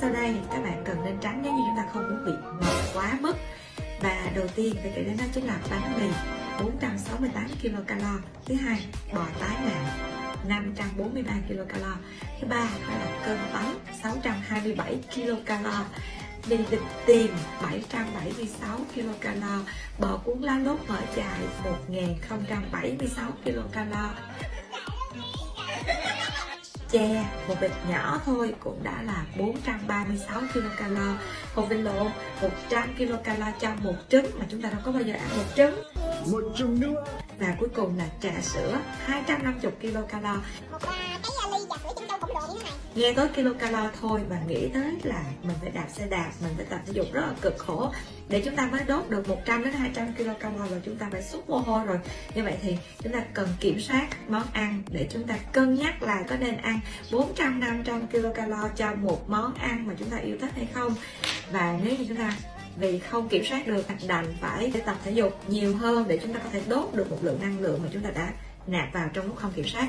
sau đây các bạn cần nên tránh nếu như chúng ta không muốn bị ngọt quá mức. Và đầu tiên phải kể đến đó chính là bánh mì. 468 kcal thứ hai, bò tái nạm 543 kcal thứ ba đó là cơm tấm 627 kcal mì vịt tiềm 776 kcal bò cuốn lá lốt mỡ chài 1076 kcal chè một bịch nhỏ thôi cũng đã là 436 kcal. Hột vịt lộn 100 kcal cho một trứng mà chúng ta đâu có bao giờ ăn một trứng. Một trứng nữa. Và cuối cùng là trà sữa 250 kcal nghe tới kilocalo thôi mà nghĩ tới là mình phải đạp xe đạp, mình phải tập thể dục rất là cực khổ. Để chúng ta mới đốt được 100 đến 200 kilocalo và chúng ta phải xuất mồ hôi rồi. Như vậy thì chúng ta cần kiểm soát món ăn để chúng ta cân nhắc là có nên ăn 400 500 kilocalo cho một món ăn mà chúng ta yêu thích hay không. Và nếu như chúng ta vì không kiểm soát được đành phải tập thể dục nhiều hơn để chúng ta có thể đốt được một lượng năng lượng mà chúng ta đã nạp vào trong lúc không kiểm soát.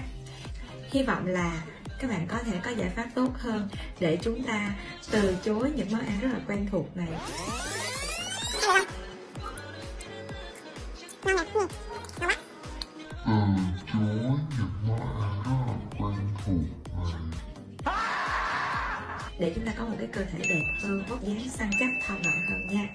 Hy vọng là các bạn có thể có giải pháp tốt hơn để chúng ta từ chối những món ăn rất là quen thuộc này. Từ chối những món ăn rất là quen thuộc này. Để chúng ta có một cái cơ thể đẹp hơn vóc dáng săn chắc thon gọn hơn nha